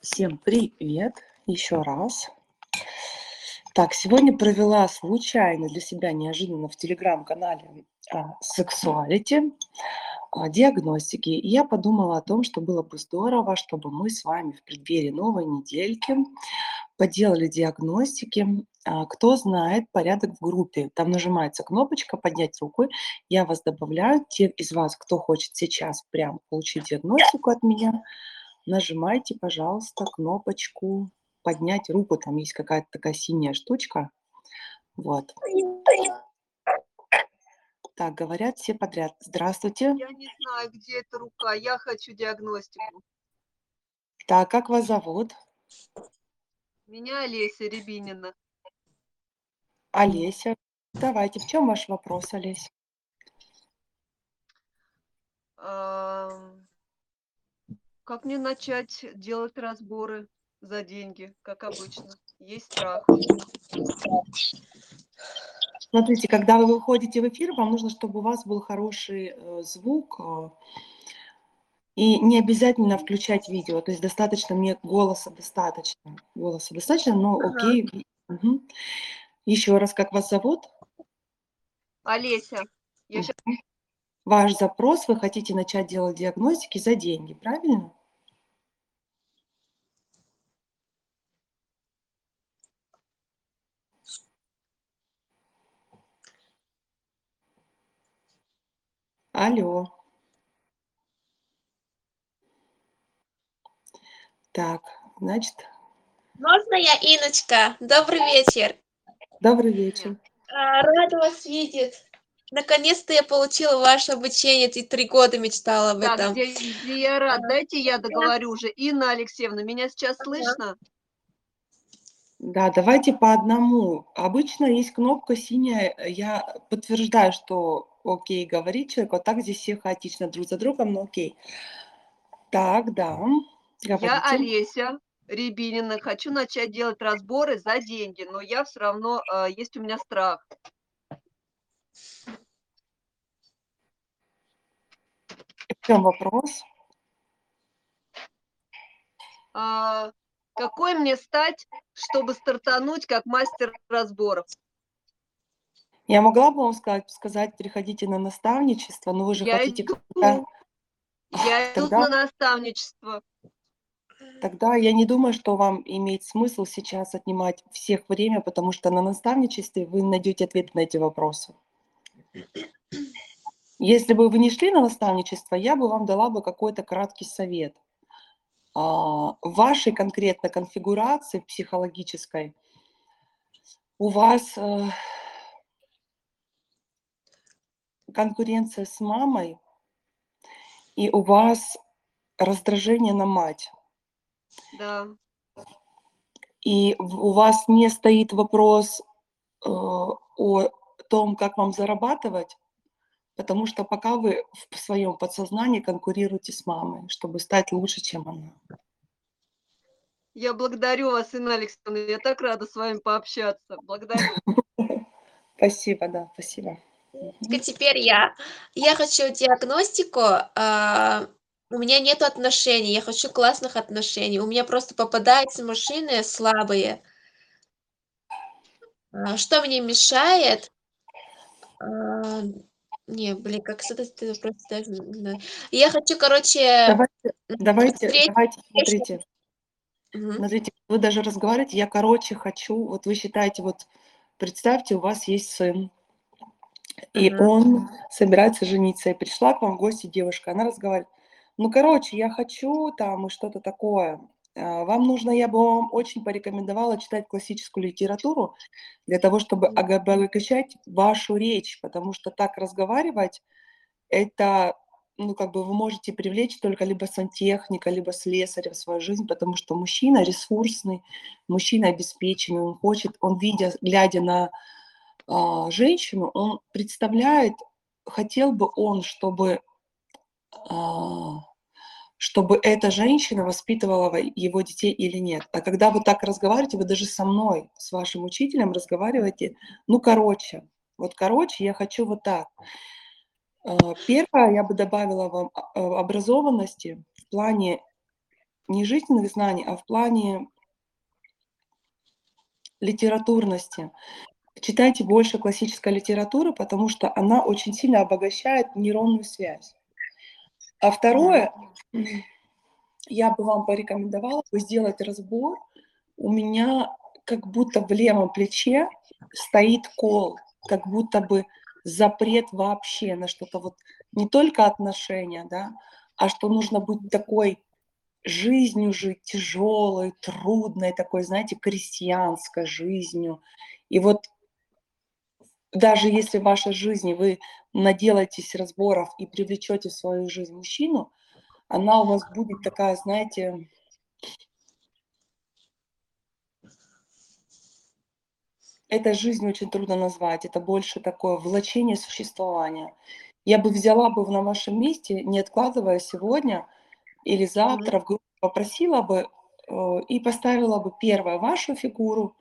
Всем привет еще раз. Так, сегодня провела случайно для себя неожиданно в телеграм-канале а, сексуалити а, диагностики. И я подумала о том, что было бы здорово, чтобы мы с вами в преддверии новой недельки поделали диагностики. А, кто знает порядок в группе, там нажимается кнопочка «Поднять руку», я вас добавляю. Те из вас, кто хочет сейчас прям получить диагностику от меня, нажимайте, пожалуйста, кнопочку «Поднять руку». Там есть какая-то такая синяя штучка. Вот. Так, говорят все подряд. Здравствуйте. Я не знаю, где эта рука. Я хочу диагностику. Так, как вас зовут? Меня Олеся Рябинина. Олеся. Давайте, в чем ваш вопрос, Олеся? Как мне начать делать разборы за деньги, как обычно? Есть страх. Смотрите, когда вы выходите в эфир, вам нужно, чтобы у вас был хороший э, звук. э, и не обязательно включать видео. То есть достаточно мне голоса достаточно. Голоса достаточно, но Ага. окей. Мгм. Еще раз, как вас зовут? Олеся, я щас- Ваш запрос, вы хотите начать делать диагностики за деньги, правильно? Алло. Так, значит, Можно я, Иночка? Добрый вечер. добрый вечер. А, Рада вас видеть. Наконец-то я получила ваше обучение. Ты три года мечтала об так, этом. где, где я рад. Дайте я договорю уже. Инна Алексеевна, меня сейчас слышно? Да, давайте по одному. Обычно есть кнопка синяя. Я подтверждаю, что окей, говорит человек. Вот так здесь все хаотично друг за другом, но окей. Так, да. Я Говорите. Олеся Рябинина. Хочу начать делать разборы за деньги, но я все равно, а, есть у меня страх. В чем вопрос? А, Какой мне стать, чтобы стартануть как мастер разборов? Я могла бы вам сказать, сказать, переходите на наставничество, но вы же Я хотите... иду. когда- Я иду Тогда- на наставничество. Тогда я не думаю, что вам имеет смысл сейчас отнимать всех время, потому что на наставничестве вы найдете ответ на эти вопросы. Если бы вы не шли на наставничество, я бы вам дала бы какой-то краткий совет. А, В вашей конкретно конфигурации психологической у вас э, конкуренция с мамой, и у вас раздражение на мать. Да. и у вас не стоит вопрос э, о том, как вам зарабатывать, потому что пока вы в своем подсознании конкурируете с мамой, чтобы стать лучше, чем она. Я благодарю вас, Инна Алексеевна. Я так рада с вами пообщаться. Благодарю. Спасибо, да, спасибо. Теперь я. Я хочу диагностику. а, У меня нет отношений. Я хочу классных отношений. У меня просто попадаются мужчины слабые. А, Что мне мешает? А, Не, блин, как с этой вопрос даже не знаю. Я хочу, короче, Давайте, давайте, встреч- давайте, смотрите, Мгм. смотрите, вы даже разговариваете, я, короче, хочу, вот вы считаете, вот представьте, у вас есть сын, и Мгм. он собирается жениться, и пришла к вам в гости девушка, она разговаривает, ну, короче, я хочу там и что-то такое. А, Вам нужно, я бы вам очень порекомендовала читать классическую литературу для того, чтобы обогащать вашу речь, потому что так разговаривать, это, ну, как бы вы можете привлечь только либо сантехника, либо слесаря в свою жизнь, потому что мужчина ресурсный, мужчина обеспеченный, он хочет, он видя, глядя на женщину, он представляет, хотел бы он, чтобы, а, чтобы эта женщина воспитывала во- его детей или нет. А когда вы так разговариваете, вы даже со мной, с вашим учителем разговариваете, ну, короче, вот, короче, я хочу вот так. А, Первое, я бы добавила вам а, а, образованности в плане не жизненных знаний, а в плане литературности. Читайте больше классической литературы, потому что она очень сильно обогащает нейронную связь. А второе, я бы вам порекомендовала бы сделать разбор. У меня как будто в левом плече стоит кол, как будто бы запрет вообще на что-то вот не только отношения, да, а что нужно быть такой жизнью жить тяжелой, трудной, такой, знаете, крестьянской жизнью. И вот даже если в вашей жизни вы наделаетесь разборов и привлечете в свою жизнь мужчину, она у вас будет такая, знаете, это жизнь очень трудно назвать, это больше такое влачение существования. Я бы взяла бы на вашем месте, не откладывая сегодня или завтра, mm-hmm. попросила бы э, и поставила бы первое вашу фигуру,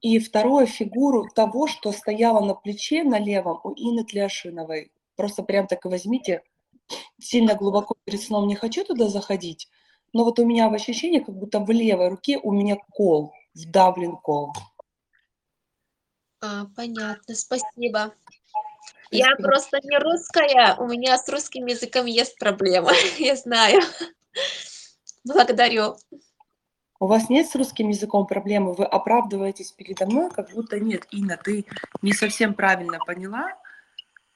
и вторую фигуру того, что стояло на плече на левом у Инны Тляшиновой. Просто прям так и возьмите, сильно глубоко перед сном не хочу туда заходить, но вот у меня в ощущении, как будто в левой руке у меня кол, вдавлен кол. А, понятно, спасибо. Я просто не русская, у меня с русским языком есть проблема, я знаю. Благодарю. У вас нет с русским языком проблемы, вы оправдываетесь передо мной, как будто нет. Инна, ты не совсем правильно поняла.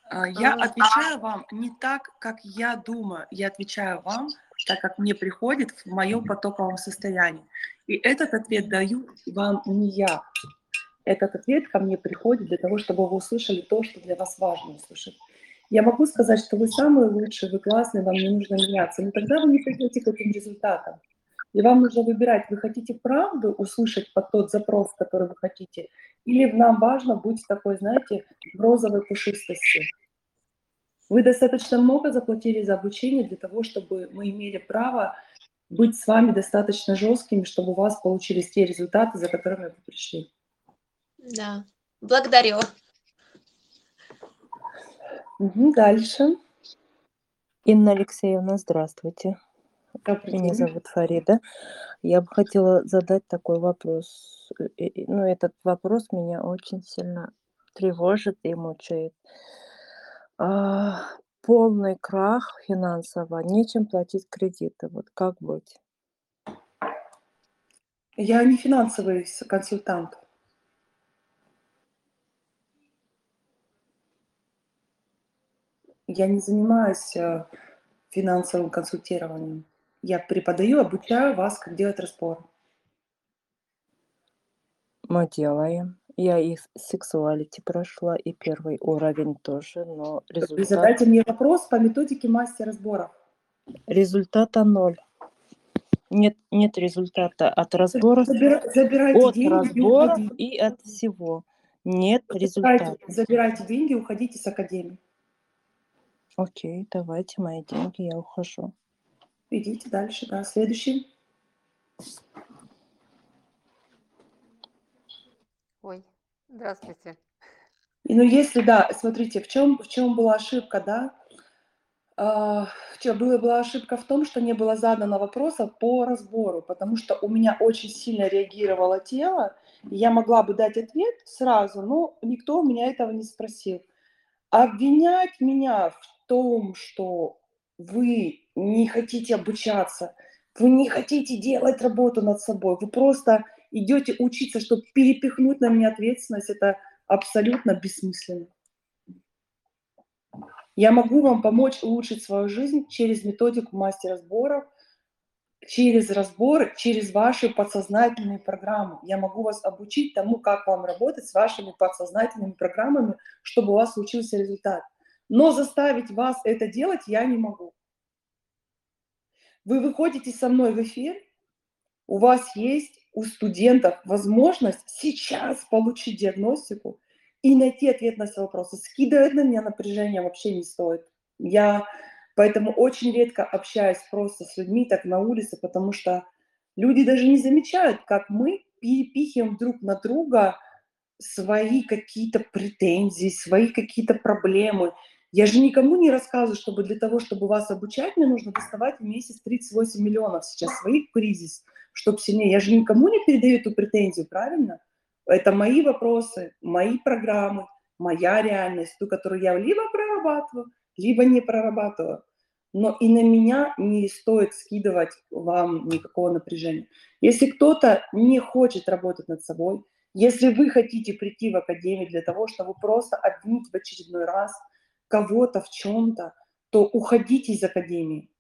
А, я отвечаю вам не так, как я думаю, я отвечаю вам так, как мне приходит в моем потоковом состоянии. И этот ответ даю вам не я. Этот ответ ко мне приходит для того, чтобы вы услышали то, что для вас важно услышать. Я могу сказать, что вы самые лучшие, вы классные, вам не нужно меняться, но тогда вы не придете к этим результатам. И вам нужно выбирать, вы хотите правду услышать под тот запрос, который вы хотите, или нам важно быть такой, знаете, розовой пушистостью. Вы достаточно много заплатили за обучение для того, чтобы мы имели право быть с вами достаточно жесткими, чтобы у вас получились те результаты, за которыми вы пришли. Да, благодарю. Угу, дальше. Инна Алексеевна, здравствуйте. Добрый Меня день. зовут Фарида. Я бы хотела задать такой вопрос. Э, э, Ну, этот вопрос меня очень сильно тревожит и мучает. А, полный крах финансово, нечем платить кредиты. Вот как быть? Я не финансовый консультант. Я не занимаюсь э, финансовым консультированием. Я преподаю, обучаю вас, как делать разбор. Мы делаем. Я и сексуалити прошла, и первый уровень тоже, но Вы результат, задайте мне вопрос по методике мастера разборов. результата ноль. Нет, нет результата от разбора, Забира- забирайте от деньги разборов уходите. и от всего. Нет Забирайте, результата. забирайте деньги уходите с академии. Окей, давайте мои деньги, я ухожу. Идите дальше, да. Следующий. Ой, здравствуйте. И ну если, да, смотрите, в чем, в чем была ошибка, да? А, в чем была, была ошибка в том, что не было задано вопросов по разбору, потому что у меня очень сильно реагировало тело, и я могла бы дать ответ сразу, но никто у меня этого не спросил. Обвинять меня в том, что вы не хотите обучаться, вы не хотите делать работу над собой, вы просто идете учиться, чтобы перепихнуть на меня ответственность, это абсолютно бессмысленно. Я могу вам помочь улучшить свою жизнь через методику мастера сборов, через разборы, через ваши подсознательные программы. Я могу вас обучить тому, как вам работать с вашими подсознательными программами, чтобы у вас случился результат. Но заставить вас это делать я не могу. Вы выходите со мной в эфир, у вас есть у студентов возможность сейчас получить диагностику и найти ответ на все вопросы. Скидывать на меня напряжение вообще не стоит. Я поэтому очень редко общаюсь просто с людьми так на улице, потому что люди даже не замечают, как мы перепихиваем друг на друга свои какие-то претензии, свои какие-то проблемы. Я же никому не рассказываю, чтобы для того, чтобы вас обучать, мне нужно доставать в месяц 38 миллионов сейчас своих кризис, чтобы сильнее. Я же никому не передаю эту претензию, правильно? Это мои вопросы, мои программы, моя реальность, ту, которую я либо прорабатываю, либо не прорабатываю. Но и на меня не стоит скидывать вам никакого напряжения. Если кто-то не хочет работать над собой, если вы хотите прийти в академию для того, чтобы просто обвинить в очередной раз кого-то в чем-то, то уходите из академии.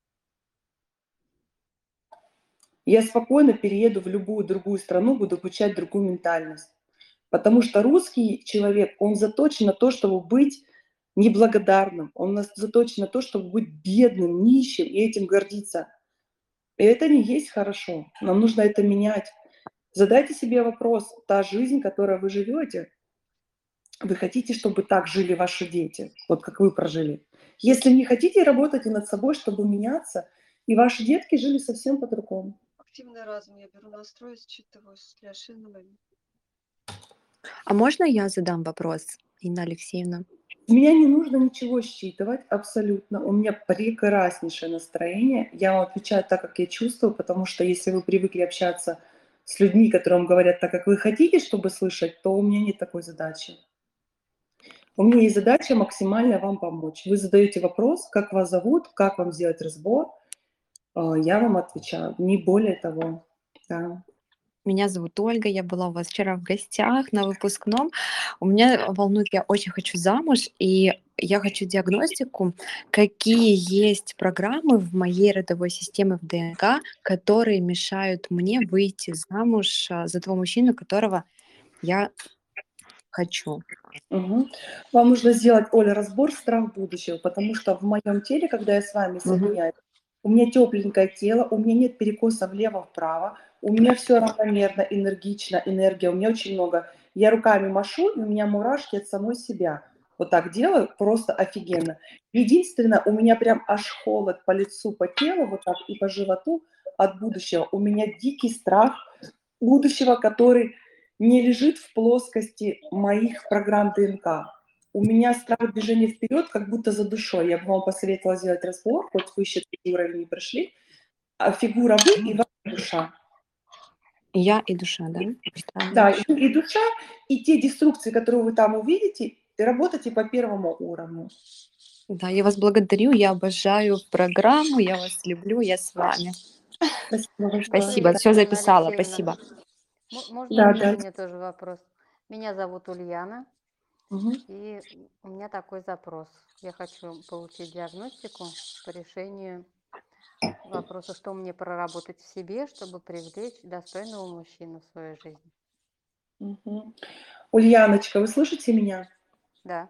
Я спокойно перееду в любую другую страну, буду обучать другую ментальность. Потому что русский человек, он заточен на то, чтобы быть неблагодарным, он заточен на то, чтобы быть бедным, нищим и этим гордиться. И это не есть хорошо. Нам нужно это менять. Задайте себе вопрос, та жизнь, которой вы живете, вы хотите, чтобы так жили ваши дети, вот как вы прожили. Если не хотите, работайте над собой, чтобы меняться, и ваши детки жили совсем по-другому. Активный разум. Я беру настрой, считываю с Ляшиновой. А можно я задам вопрос, Инна Алексеевна? У меня не нужно ничего считывать абсолютно. У меня прекраснейшее настроение. Я вам отвечаю так, как я чувствую, потому что если вы привыкли общаться с людьми, которые вам говорят так, как вы хотите, чтобы слышать, то у меня нет такой задачи. У меня есть задача максимально вам помочь. Вы задаете вопрос, как вас зовут, как вам сделать разбор, а, я вам отвечаю, не более того. Да. Меня зовут Ольга, я была у вас вчера в гостях на выпускном. У меня волнует, я очень хочу замуж, и я хочу диагностику, какие есть программы в моей родовой системе в ДНК, которые мешают мне выйти замуж а, за того мужчину, которого я хочу. Угу. Вам нужно сделать, Оля, разбор страх будущего, потому что в моем теле, когда я с вами соединяюсь, у меня тепленькое тело, у меня нет перекоса влево-вправо, у меня все равномерно, энергично, энергия, у меня очень много. Я руками машу, и у меня мурашки от самой себя. Вот так делаю, просто офигенно. Единственное, у меня прям аж холод по лицу, по телу, вот так, и по животу от будущего. У меня дикий страх будущего, который не лежит в плоскости моих программ ДНК у меня страх движения вперед, как будто за душой. Я бы вам посоветовала сделать разбор, хоть вы еще третий уровень не прошли. А фигура вы и ваша душа. Я и душа, да? Да, и, и душа, и те деструкции, которые вы там увидите, работайте по первому уровню. Да, я вас благодарю, я обожаю программу, я вас люблю, я с вами. Спасибо. Спасибо, все записала, спасибо. Можно да, да. мне тоже вопрос? Меня зовут Ульяна. Угу. И у меня такой запрос. Я хочу получить диагностику по решению вопроса, что мне проработать в себе, чтобы привлечь достойного мужчину в свою жизнь. Угу. Ульяночка, вы слышите меня? Да.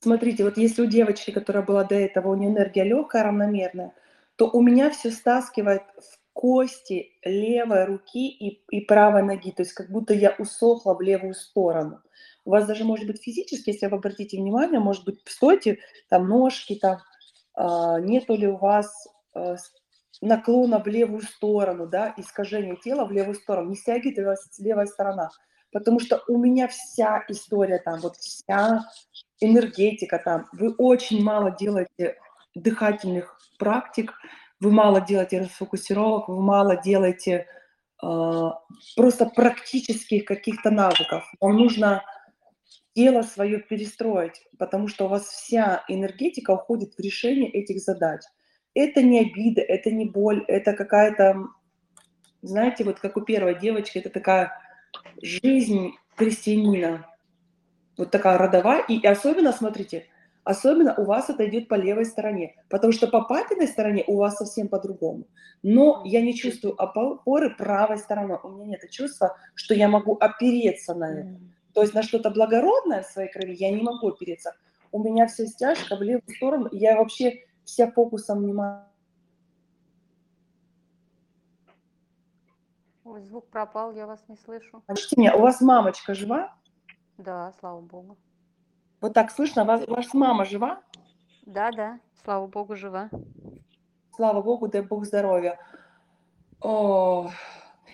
Смотрите, вот если у девочки, которая была до этого, у нее энергия легкая, равномерная, то у меня все стаскивает в кости левой руки и, и правой ноги, то есть как будто я усохла в левую сторону. У вас даже может быть физически, если вы обратите внимание, может быть, стойте, там ножки, там, э, нету ли у вас э, наклона в левую сторону, да, искажение тела в левую сторону, не стягивает вас левая сторона, потому что у меня вся история там, вот вся энергетика там, вы очень мало делаете дыхательных практик, вы мало делаете расфокусировок, вы мало делаете э, просто практических каких-то навыков. Вам нужно тело свое перестроить, потому что у вас вся энергетика уходит в решение этих задач. Это не обида, это не боль, это какая-то, знаете, вот как у первой девочки, это такая жизнь крестьянина, вот такая родовая. И особенно, смотрите, особенно у вас это идет по левой стороне, потому что по папиной стороне у вас совсем по-другому. Но я не чувствую опоры правой стороны. У меня нет чувства, что я могу опереться на это. То есть на что-то благородное в своей крови я не могу опереться. У меня вся стяжка в левую сторону, я вообще вся фокусом внимания. Ой, звук пропал, я вас не слышу. Слышите меня, у вас мамочка жива? Да, слава богу. Вот так слышно, вас, ваша мама жива? Да, да, слава богу, жива. Слава богу, дай бог здоровья. О,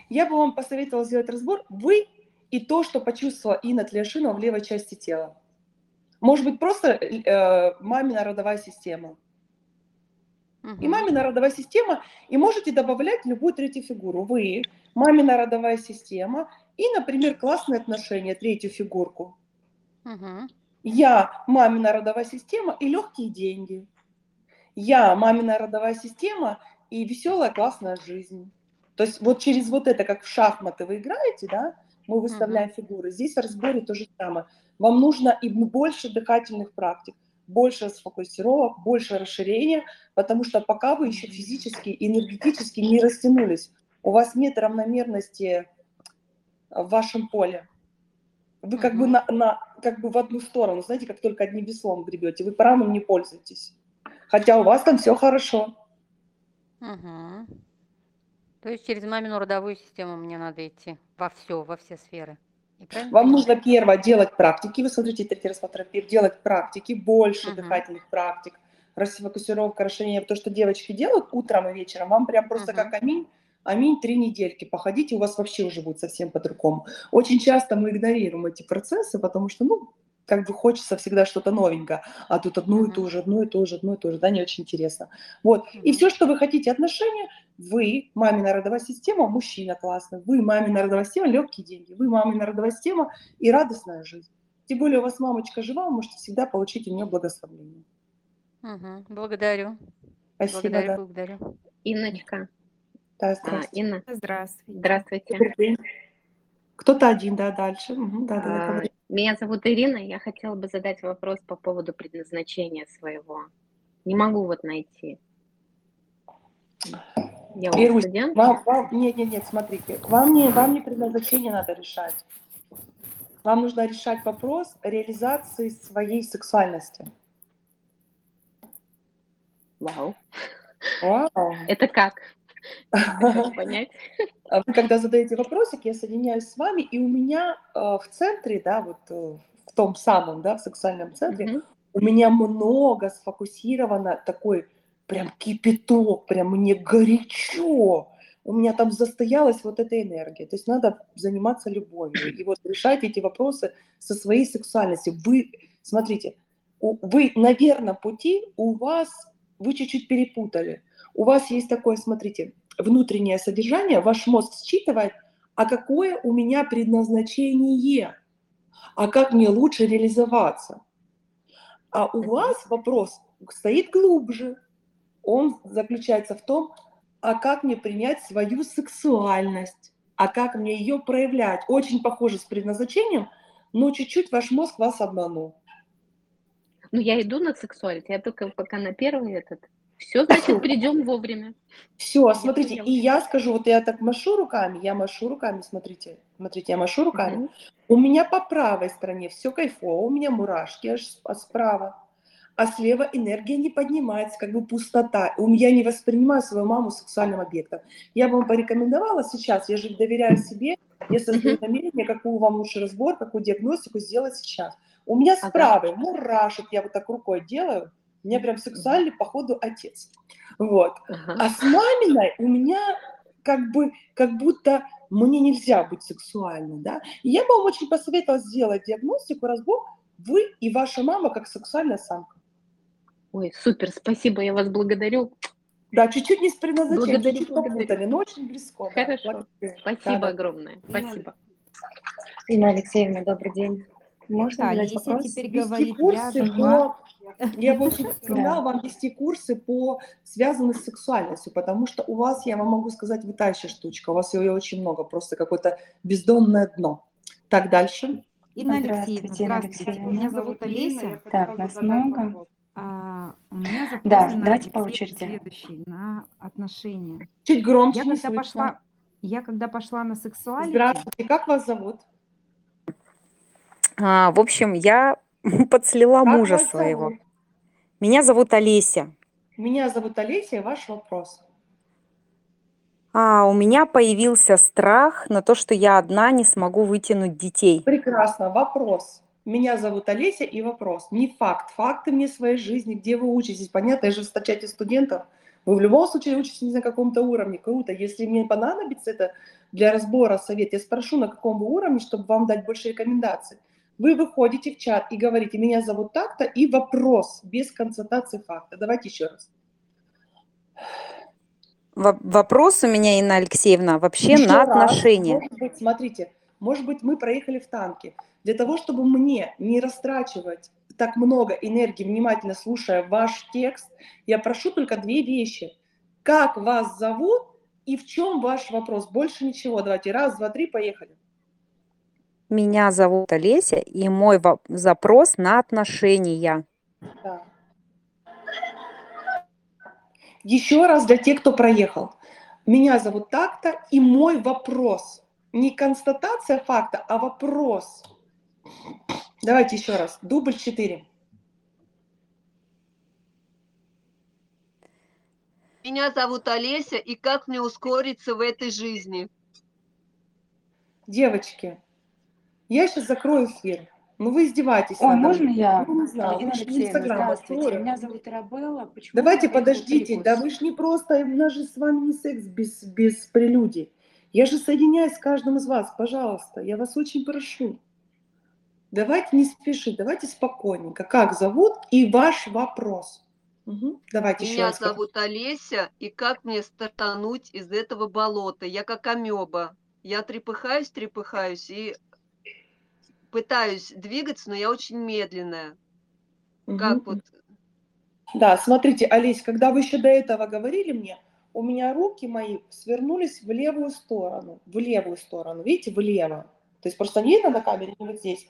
я бы вам посоветовала сделать разбор. Вы и то, что почувствовала Инна Тлешинова в левой части тела. Может быть, просто э, мамина родовая система. И мамина родовая система, и можете добавлять любую третью фигуру. Вы, мамина родовая система, и, например, классные отношения, третью фигурку. Мгм. Я, мамина родовая система и легкие деньги. Я, мамина родовая система и веселая классная жизнь. То есть вот через вот это, как в шахматы вы играете, да, мы выставляем фигуры. Здесь в разборе то же самое. Вам нужно и больше дыхательных практик, больше сфокусировок, больше расширения, потому что пока вы еще физически и энергетически не растянулись, у вас нет равномерности в вашем поле. Вы как бы, Мгм. на, на- как бы в одну сторону, знаете, как только одним веслом гребете, вы правым не пользуетесь. Хотя у вас там все хорошо. Мгм. То есть через мамину родовую систему мне надо идти во все, во все сферы. Вам нужно первое делать практики. Вы смотрите, третий раз пер- делать практики, больше Мгм. дыхательных практик, расфокусировка, расширение. То, что девочки делают утром и вечером, вам прям просто Мгм. как аминь, аминь три недельки. Походите, у вас вообще уже будет совсем по-другому. Очень часто мы игнорируем эти процессы, потому что, ну, как бы хочется всегда что-то новенькое, а тут одно и то же, одно и то же, одно и то же, да, не очень интересно. Вот, и все, что вы хотите отношения, вы, мамина родовая система, мужчина классный, вы, мамина родовая система, легкие деньги, вы, мамина родовая система и радостная жизнь. Тем более у вас мамочка жива, вы можете всегда получить у нее благословение. Мгм. Благодарю. Спасибо, Благодарю, да. благодарю. Инночка, Да, а, здравствуйте. Инна, Здравствуйте. здравствуйте. Кто-то один, да, дальше. Мгм, да, да, да, А. Меня зовут Ирина, я хотела бы задать вопрос по поводу предназначения своего. Не могу вот найти. Я вот Ирусь, студент. вам, вам- нет, нет, нет, смотрите, вам не, вам не предназначение надо решать. Вам нужно решать вопрос реализации своей сексуальности. Вау. Вау. Это как? Понять? А Вы когда задаете вопросик, я соединяюсь с вами, и у меня э, в центре, да, вот э, в том самом, да, в сексуальном центре, у меня много сфокусировано такой прям кипяток, прям мне горячо. У меня там застоялась вот эта энергия. То есть надо заниматься любовью и вот решать эти вопросы со своей сексуальностью. Вы, смотрите, у- вы на верном пути, у вас, вы чуть-чуть перепутали. У вас есть такое, смотрите, внутреннее содержание, ваш мозг считывает, а какое у меня предназначение, а как мне лучше реализоваться. А у вас вопрос стоит глубже. Он заключается в том, а как мне принять свою сексуальность, а как мне ее проявлять. Очень похоже с предназначением, но чуть-чуть ваш мозг вас обманул. Ну, я иду на сексуальность, я только пока на первый этот. Все, значит, придем вовремя. Все, смотрите, и я скажу, вот я так машу руками, я машу руками, смотрите, смотрите, я машу руками. У меня по правой стороне все кайфово, у меня мурашки аж а справа. А слева энергия не поднимается, как бы пустота. У меня не воспринимаю свою маму сексуальным объектом. Я бы вам порекомендовала сейчас, я же доверяю себе, я создаю намерение, какую вам лучше разбор, какую диагностику сделать сейчас. У меня с Ага. правой мурашек, я вот так рукой делаю, у меня прям сексуальный, походу, отец. Вот. Ага. А с маминой у меня как бы, как будто мне нельзя быть сексуальной, да. И я бы вам очень посоветовала сделать диагностику, разбор, вы и ваша мама как сексуальная самка. Ой, супер, спасибо, я вас благодарю. Да, чуть-чуть не с предназначением, Благодарю, чуть-чуть благодарю. попутали, но очень близко. да. Хорошо. Благодарю. Спасибо Да-да. огромное. Спасибо. Инна Алексеевна, добрый день. Можно Да, задать если вопрос? теперь Вести говорить я курсы жила, по... Я бы очень рекомендовала вам вести курсы по связанные с сексуальностью, потому что у вас, я вам могу сказать, витающая штучка, у вас ее очень много, просто какое-то бездонное дно. Так, дальше. Инна Здравствуйте, Алексеевна, здравствуйте. Алексеевна. Меня зовут Олеся. Так, нас много. А, у меня запрос Да, на давайте по очереди. следующий, на отношения. Чуть громче, Я когда слышно. пошла, я когда пошла на сексуальность, Здравствуйте, как вас зовут? А, в общем, я подслила Как мужа своего. зовут? Меня зовут Олеся. Меня зовут Олеся, и ваш вопрос. А, у меня появился страх на то, что я одна не смогу вытянуть детей. Прекрасно, вопрос. Меня зовут Олеся, и вопрос. Не факт. Факты мне своей жизни, где вы учитесь. Понятно, я же в стачате студентов. Вы в любом случае учитесь на каком-то уровне. Круто. Если мне понадобится это для разбора совет, я спрошу, на каком вы уровне, чтобы вам дать больше рекомендаций. Вы выходите в чат и говорите, меня зовут так-то, и вопрос без констатации факта. Давайте еще раз. Во- Вопрос у меня, Инна Алексеевна, вообще Еще на раз, отношения. может быть, смотрите, может быть, мы проехали в танке. Для того, чтобы мне не растрачивать так много энергии, внимательно слушая ваш текст, я прошу только две вещи. Как вас зовут и в чем ваш вопрос? Больше ничего. Давайте раз, два, три, поехали. Меня зовут Олеся, и мой запрос на отношения. Да. Еще раз для тех, кто проехал. Меня зовут так-то, и мой вопрос. Не констатация факта, а вопрос. Давайте еще раз. Дубль 4. Меня зовут Олеся, и как мне ускориться в этой жизни? Девочки, я сейчас закрою эфир. Ну вы издеваетесь надо можно мной. я? Ну, не знаю, же Алексеевна, Инстаграм здравствуйте. открою. Меня зовут Ирабелла. Почему Давайте подождите, да вы же не просто, у нас же с вами не секс без, без прелюдий. Я же соединяюсь с каждым из вас, пожалуйста, я вас очень прошу. Давайте не спешить, давайте спокойненько. Как зовут и ваш вопрос. Мгм. Давайте еще Меня раз. зовут Олеся, и как мне стартануть из этого болота? Я как амеба. Я трепыхаюсь, трепыхаюсь и пытаюсь двигаться, но я очень медленная. Как Мгм. вот Да, смотрите, Олесь, когда вы еще до этого говорили мне, у меня руки мои свернулись в левую сторону, в левую сторону, видите, влево. То есть просто не видно на камере, не вот здесь.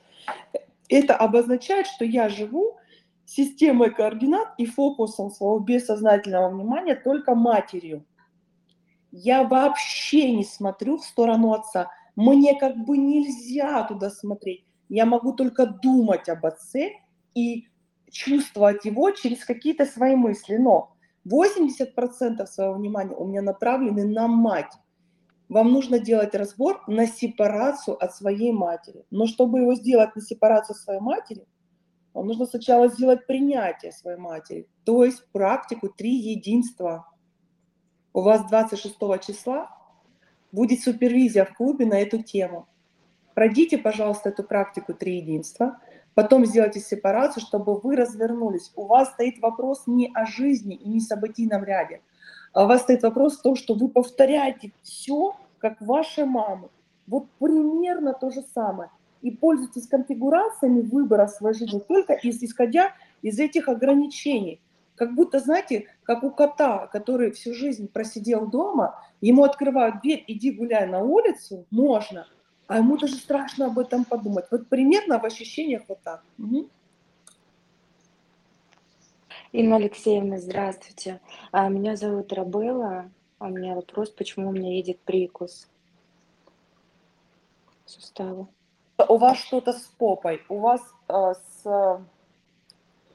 Это обозначает, что я живу системой координат и фокусом своего бессознательного внимания только матерью. Я вообще не смотрю в сторону отца. Мне как бы нельзя туда смотреть. Я могу только думать об отце и чувствовать его через какие-то свои мысли. Но 80% своего внимания у меня направлены на мать. Вам нужно делать разбор на сепарацию от своей матери. Но чтобы его сделать на сепарацию своей матери, вам нужно сначала сделать принятие своей матери, то есть практику три единства. У вас 26 числа будет супервизия в клубе на эту тему. Пройдите, пожалуйста, эту практику три единства, потом сделайте сепарацию, чтобы вы развернулись. У вас стоит вопрос не о жизни и не событийном ряде, а у вас стоит вопрос в том, что вы повторяете все, как ваша мама. Вот примерно то же самое. И пользуйтесь конфигурациями выбора своей жизни только из, исходя из этих ограничений. Как будто, знаете, как у кота, который всю жизнь просидел дома, ему открывают дверь, иди гуляй на улицу, можно, а ему даже страшно об этом подумать. Вот примерно в ощущениях вот так. Мгм. Инна Алексеевна, здравствуйте. А, Меня зовут Рабелла. А У меня вопрос, почему у меня едет прикус сустава. У вас что-то с попой, у вас э, с...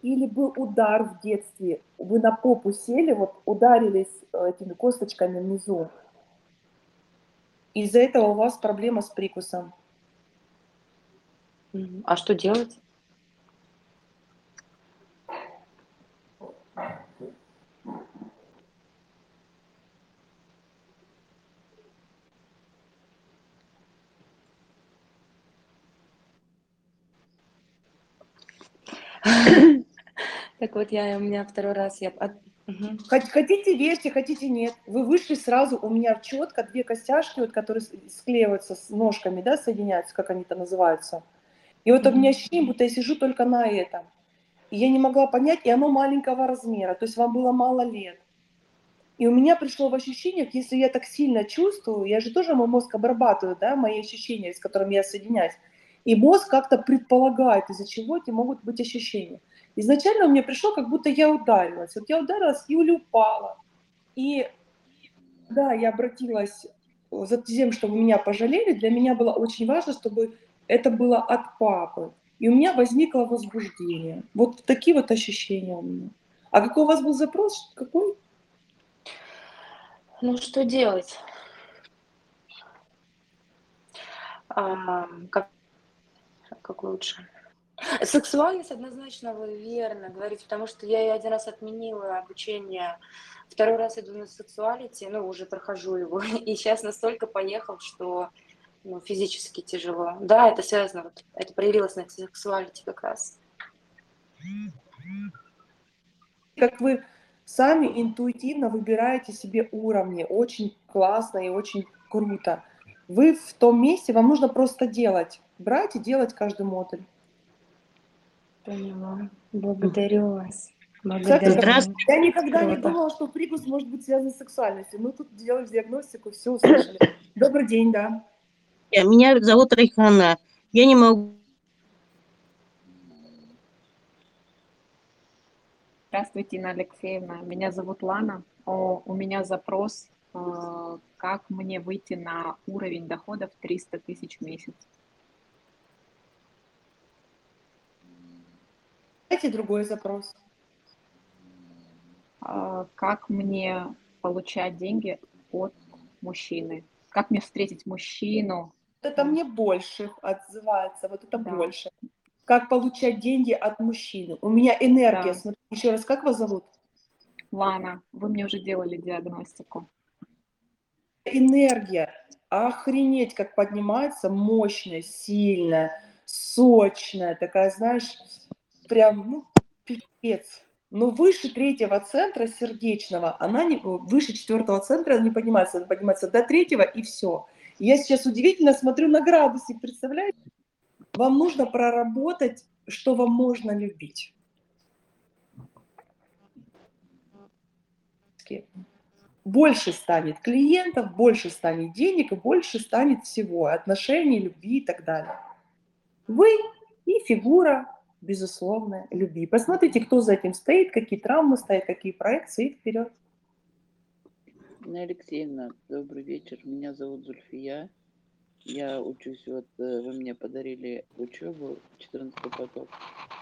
Или был удар в детстве, вы на попу сели, вот ударились э, этими косточками внизу. Из-за этого у вас проблема с прикусом. А что делать? Так вот, я, у меня второй раз, я... от- Хот- Хотите верьте, хотите нет. Вы вышли сразу, у меня четко две костяшки, вот, которые склеиваются с ножками, да, соединяются, как они-то называются. И вот у меня ощущение, будто я сижу только на этом. И я не могла понять, и оно маленького размера, то есть вам было мало лет. И у меня пришло в ощущениях, если я так сильно чувствую, я же тоже мой мозг обрабатываю, да, мои ощущения, с которыми я соединяюсь. И мозг как-то предполагает, из-за чего эти могут быть ощущения. Изначально у меня пришло, как будто я ударилась. Вот я ударилась и или упала. И да, я обратилась за тем, чтобы меня пожалели. Для меня было очень важно, чтобы это было от папы. И у меня возникло возбуждение. Вот такие вот ощущения у меня. А какой у вас был запрос? Какой? Ну, что делать? А, как, как лучше? Сексуальность однозначно вы верно говорите, потому что я один раз отменила обучение, второй раз иду на сексуалити, ну, уже прохожу его, и сейчас настолько поехал, что ну, физически тяжело. Да, это связано, вот, это проявилось на сексуалити как раз. Как вы сами интуитивно выбираете себе уровни, очень классно и очень круто. Вы в том месте, вам нужно просто делать, брать и делать каждый модуль. Поняла. Благодарю вас. Благодарю. я никогда не думала, что прикус может быть связан с сексуальностью. Мы тут делали диагностику, все услышали. Добрый день, да. Э, Меня зовут Райхана. Я не могу Здравствуйте, Инна Алексеевна. Меня зовут Лана. О, у меня запрос, э, как мне выйти на уровень доходов 300 тысяч в месяц. Дайте другой запрос. Э, Как мне получать деньги от мужчины? Как мне встретить мужчину? Вот это мне больше отзывается, вот это Да. больше. Как получать деньги от мужчины. У меня энергия. Да. Смотри, еще раз, как вас зовут? Лана, вы мне уже делали диагностику. Энергия. Охренеть, как поднимается мощная, сильная, сочная, такая, знаешь, прям, ну, пипец. Но выше третьего центра сердечного, она не, выше четвертого центра не поднимается, она поднимается до третьего и все. Я сейчас удивительно смотрю на градусник, представляете? Вам нужно проработать, что вам можно любить. Больше станет клиентов, больше станет денег больше станет всего, отношений, любви и так далее. Вы и фигура, безусловно, любви. Посмотрите, кто за этим стоит, какие травмы стоят, какие проекции, и вперед. Инна Алексеевна, добрый вечер. Меня зовут Зульфия. Я учусь, вот э, вы мне подарили учебу, 14 поток.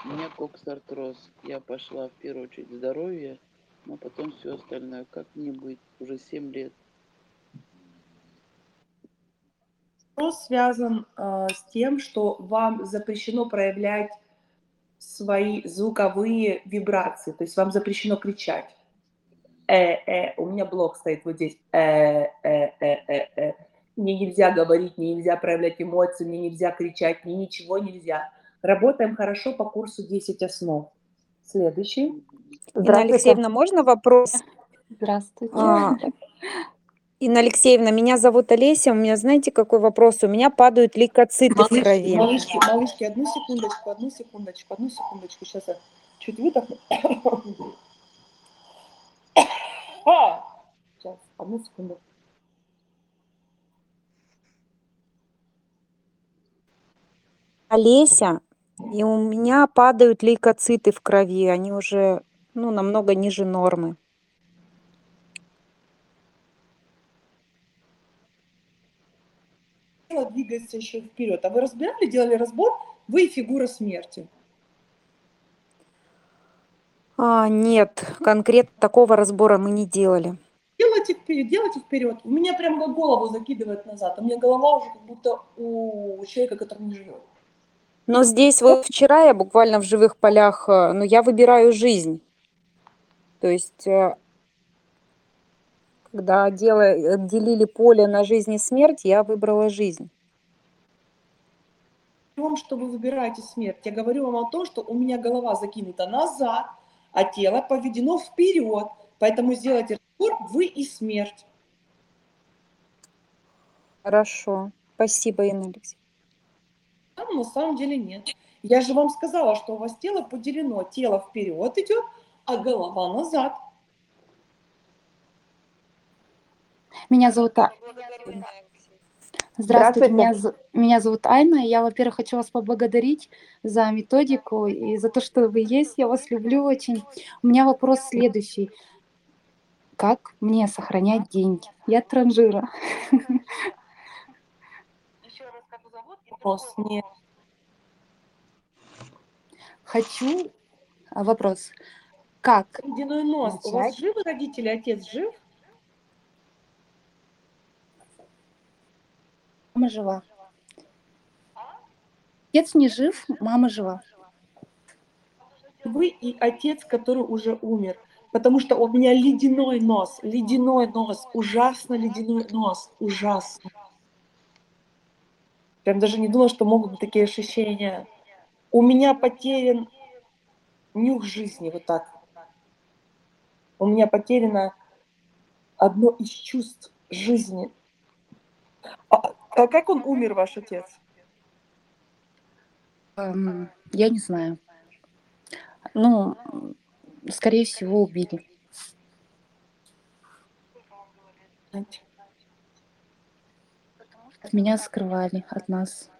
У меня коксартроз. Я пошла в первую очередь здоровье, но потом все остальное. Как мне быть? Уже 7 лет. Вопрос связан э, с тем, что вам запрещено проявлять свои звуковые вибрации, то есть вам запрещено кричать. Э, э, у меня блок стоит вот здесь. Э, э, э, э, э. Мне нельзя говорить, мне нельзя проявлять эмоции, мне нельзя кричать, мне ничего нельзя. Работаем хорошо по курсу 10 основ. Следующий. Инна Алексеевна, можно вопрос? Здравствуйте. А, Инна Алексеевна, меня зовут Олеся. У меня, знаете, какой вопрос? У меня падают лейкоциты в крови. Малышки, малышки, одну секундочку, одну секундочку, одну секундочку. Сейчас я чуть выдохну. Сейчас, одну секунду. Олеся, и у меня падают лейкоциты в крови. Они уже, ну, намного ниже нормы. Тело двигается еще вперед. А вы разбирали, делали разбор? Вы и фигура смерти. А, нет, конкретно такого разбора мы не делали. Делайте вперед, делайте вперед. У меня прям голову закидывает назад. У меня голова уже как будто у человека, который не живет. Но здесь вот вчера я буквально в живых полях, э, ну, я выбираю жизнь. То есть, э, когда дело, делили поле на жизнь и смерть, я выбрала жизнь. о том, что вы выбираете смерть. Я говорю вам о том, что у меня голова закинута назад, а тело поведено вперед. Поэтому сделайте разбор вы и смерть. Хорошо. Спасибо, Инна Алексеевна. Там на самом деле нет. Я же вам сказала, что у вас тело поделено. Тело вперед идет, а голова назад. Меня зовут А- Здравствуйте, меня, з- меня зовут Айна. Я, во-первых, хочу вас поблагодарить за методику и за то, что вы есть. Я вас люблю очень. У меня вопрос следующий. Как мне сохранять деньги? Я транжира. Вопрос не Хочу... а, Вопрос. Как ледяной нос. У вас начать? живы родители, отец жив? Мама жива. Отец не жив, мама жива. Вы и отец, который уже умер. Потому что у меня ледяной нос, ледяной нос, ужасно ледяной нос, ужасно. Прям даже не думала, что могут быть такие ощущения. У меня потерян нюх жизни, вот так. У меня потеряно одно из чувств жизни. А, как он умер, ваш отец? Эм, я не знаю. Ну, скорее всего, убили. От меня скрывали, от нас.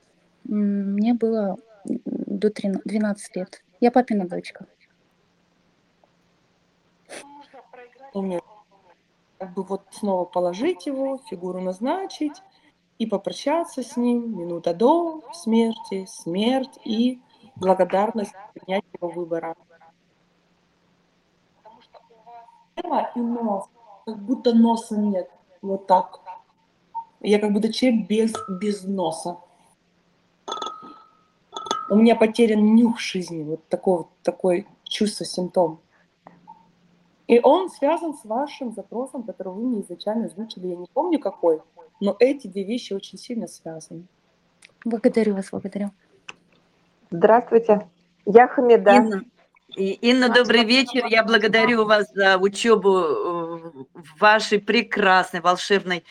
Мне было до трина- 12 лет. Я папина дочка. Как бы вот снова положить его, фигуру назначить и попрощаться с ним минута до смерти, смерть и благодарность за принятие его выбора. Тема и нос, как будто носа нет, вот так. Я как будто человек без, без носа. У меня потерян нюх жизни, вот такой, вот такой чувство, симптом. И он связан с вашим запросом, который вы мне изначально озвучили. Я не помню какой, но эти две вещи очень сильно связаны. Благодарю вас, благодарю. Здравствуйте, я Хамида. Инна, И- Инна, добрый вечер. Я благодарю вас за учебу э, в вашей прекрасной, волшебной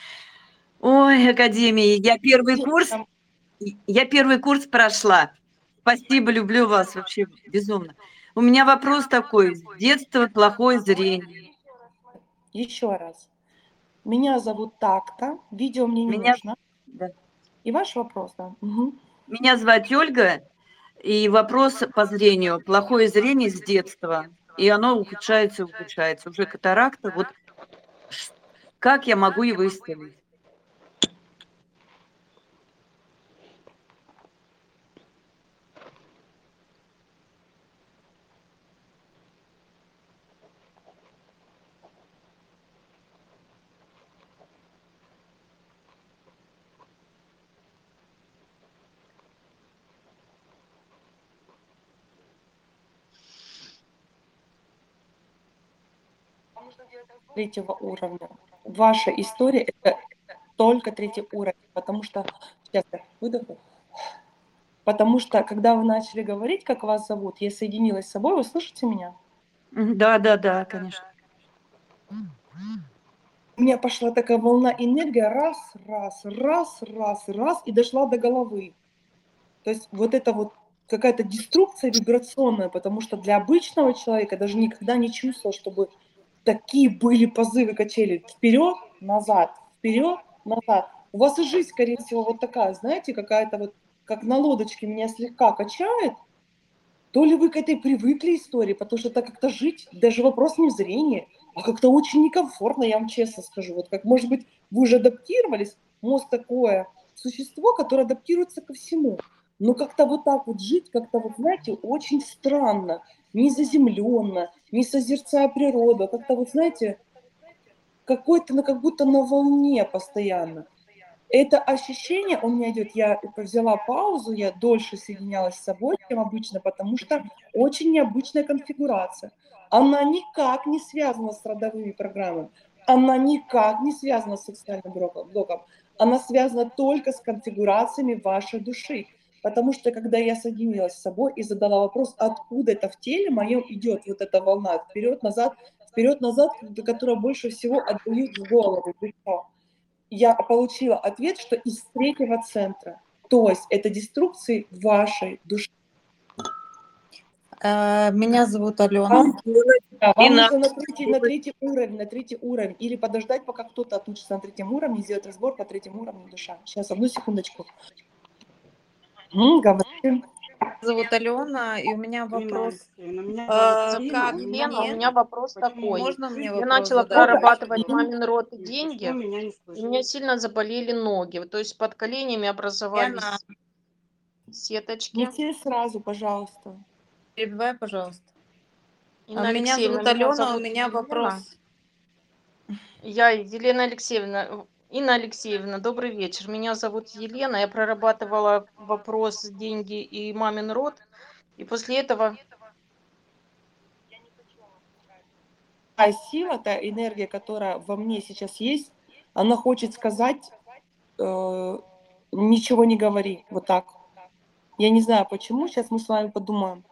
ой, академии. Я первый курс, я первый курс прошла. Спасибо, люблю вас вообще безумно. У меня вопрос такой. С детства плохое зрение. Еще раз. Меня зовут так-то, видео мне не Меня- нужно. да. И ваш вопрос, да. Мгм. Меня зовут Ольга, и вопрос по зрению. Плохое зрение с детства, и оно ухудшается и ухудшается. Уже катаракта. Вот как я могу его исцелить? Третьего уровня. Ваша история – это только третий уровень, потому что... Сейчас я выдохну. Потому что, когда вы начали говорить, как вас зовут, я соединилась с собой, вы слышите меня? Да, да, да, конечно. У меня пошла такая волна энергии, раз, раз, раз, раз, раз, и дошла до головы. То есть вот это вот какая-то деструкция вибрационная, потому что для обычного человека даже никогда не чувствовал, чтобы такие были позывы качели. Вперед, назад, вперед, назад. У вас и жизнь, скорее всего, вот такая, знаете, какая-то вот, как на лодочке меня слегка качает, то ли вы к этой привыкли истории, потому что так как-то жить, даже вопрос не в зрении, а как-то очень некомфортно, я вам честно скажу. Вот как, может быть, вы уже адаптировались, мозг такое существо, которое адаптируется ко всему. Но как-то вот так вот жить, как-то вот, знаете, очень странно, не заземленно, не созерцая природу, а как-то вот, знаете, какой-то, как будто на волне постоянно. Это ощущение у меня идет, я взяла паузу, я дольше соединялась с собой, чем обычно, потому что очень необычная конфигурация. Она никак не связана с родовыми программами, она никак не связана с блоком, блоком. она связана только с конфигурациями вашей души. Потому что когда я соединилась с собой и задала вопрос, откуда это в теле моем идет вот эта волна, вперед-назад, вперед-назад, которая больше всего отдают в голову, в я получила ответ, что из третьего центра. То есть это деструкции вашей души. Э, Меня зовут Алена. Вам, да, вам Инна. нужно на третий, на третий уровень, на третий уровень. Или подождать, пока кто-то отучится на третьем уровне, сделать разбор по третьему уровню душа. Сейчас, одну секундочку. Меня зовут Алена, и у меня вопрос. Алексеевна, меня э, зовут Как Лена, у мне? меня вопрос такой. Можно мне Я вопрос начала задать? прорабатывать мамин род и деньги, меня и у меня сильно заболели ноги. То есть под коленями Лена, образовались сеточки. все сразу, пожалуйста. перебивай, пожалуйста. Инна А Меня зовут меня Алена, у меня вопрос. Я Елена Алексеевна. Инна Алексеевна, добрый вечер. Меня зовут Елена. Я прорабатывала вопрос деньги и мамин род. И после этого А сила, та энергия, которая во мне сейчас есть, она хочет сказать, э, ничего не говори. Вот так. Я не знаю почему. Сейчас мы с вами подумаем.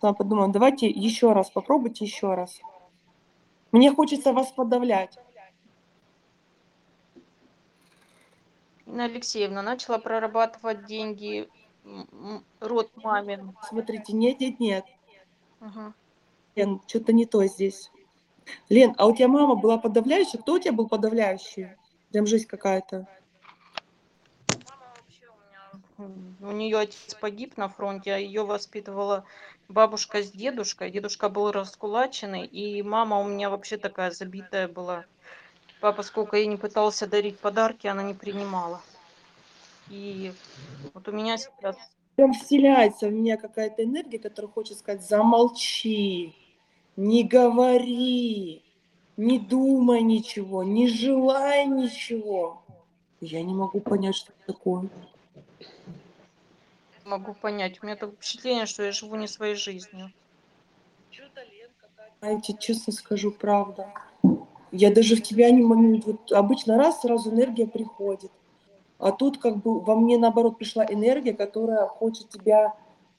С вами подумаем. Давайте еще раз попробуйте еще раз. Мне хочется вас подавлять. Инна Алексеевна начала прорабатывать деньги, род мамин. Смотрите, нет, нет, нет. Ага. Лен, что-то не то здесь. Лен, а у тебя мама была подавляющая? Кто у тебя был подавляющий? Прям жизнь какая-то. У нее отец погиб на фронте, а ее воспитывала бабушка с дедушкой. Дедушка был раскулаченный, и мама у меня вообще такая забитая была. Папа сколько ей не пытался дарить подарки, она не принимала. И вот у меня сейчас Прям вселяется в меня какая-то энергия, которая хочет сказать, замолчи, не говори, не думай ничего, не желай ничего. Я не могу понять, что это такое. могу понять. У меня такое впечатление, что я живу не своей жизнью. Знаете, честно скажу, правда. Я даже в тебя не могу... Вот обычно раз, сразу энергия приходит. А тут как бы во мне, наоборот, пришла энергия, которая хочет тебя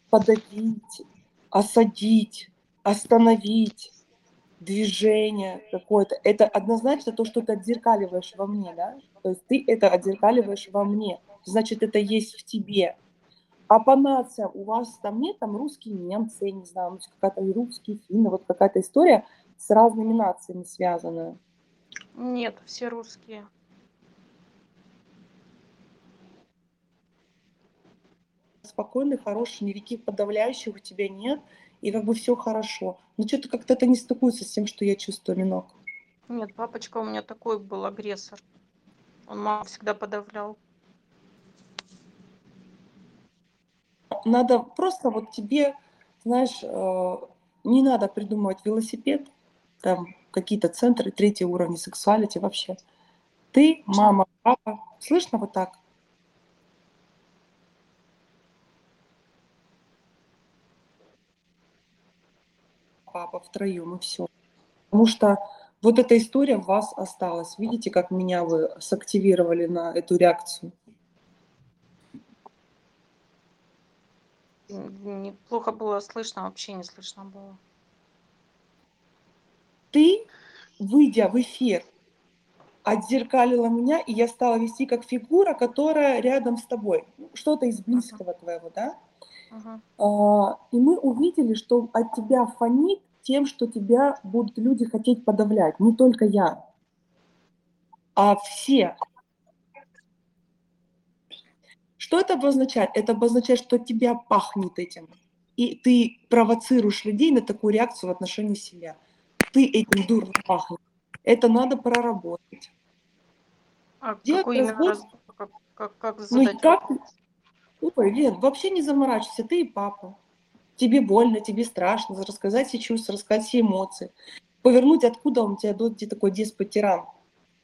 подавить, осадить, остановить, движение какое-то. Это однозначно то, что ты отзеркаливаешь во мне, да? То есть ты это отзеркаливаешь во мне. Значит, это есть в тебе. А по нациям у вас там нет, там русские немцы, я не знаю, какая-то русские финны, вот какая-то история с разными нациями связанная. Нет, все русские. Спокойный, хороший, никаких подавляющих у тебя нет, и как бы все хорошо. Но что-то как-то это не стыкуется с тем, что я чувствую, Ленок. Нет, папочка у меня такой был агрессор. Он маму всегда подавлял. Надо просто вот тебе, знаешь, э, не надо придумывать велосипед, там какие-то центры, третий уровень сексуалити вообще. Ты, мама, папа, слышно вот так? Папа втроем и все. Потому что вот эта история в вас осталась. Видите, как меня вы сактивировали на эту реакцию? Неплохо было слышно, вообще не слышно было. Ты, выйдя в эфир, отзеркалила меня, и я стала вести как фигура, которая рядом с тобой. Ну, Что-то из близкого твоего, да? А, И мы увидели, что от тебя фонит тем, что тебя будут люди хотеть подавлять. Не только я, а все. Что это обозначает? Это обозначает, что тебя пахнет этим. И ты провоцируешь людей на такую реакцию в отношении себя. Ты этим дурно пахнешь. Это надо проработать. А Делать какой именно разбор? Как, как, как Ну как? Ой, Лен, вообще не заморачивайся, ты и папа. Тебе больно, тебе страшно, рассказать все чувства, рассказать все эмоции. Повернуть, откуда он у тебя до- где такой деспот-тиран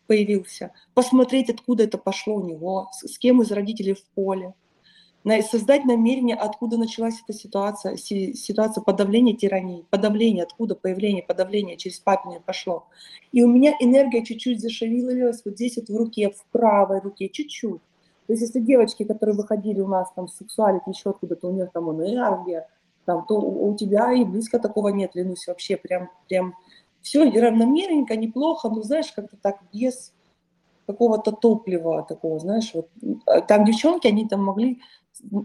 появился. Посмотреть, откуда это пошло у него, с, с кем из родителей в поле. Создать намерение, откуда началась эта ситуация, си- ситуация подавления тирании, подавление, откуда появление подавления через папине пошло. И у меня энергия чуть-чуть зашевелилась вот здесь вот в руке, в правой руке, чуть-чуть. То есть если девочки, которые выходили у нас там с сексуалити еще откуда-то, у них там энергия, там, то у, тебя и близко такого нет, клянусь, вообще прям, прям все равномерненько, неплохо, но знаешь, как-то так без какого-то топлива такого, знаешь, вот э, там девчонки, они там могли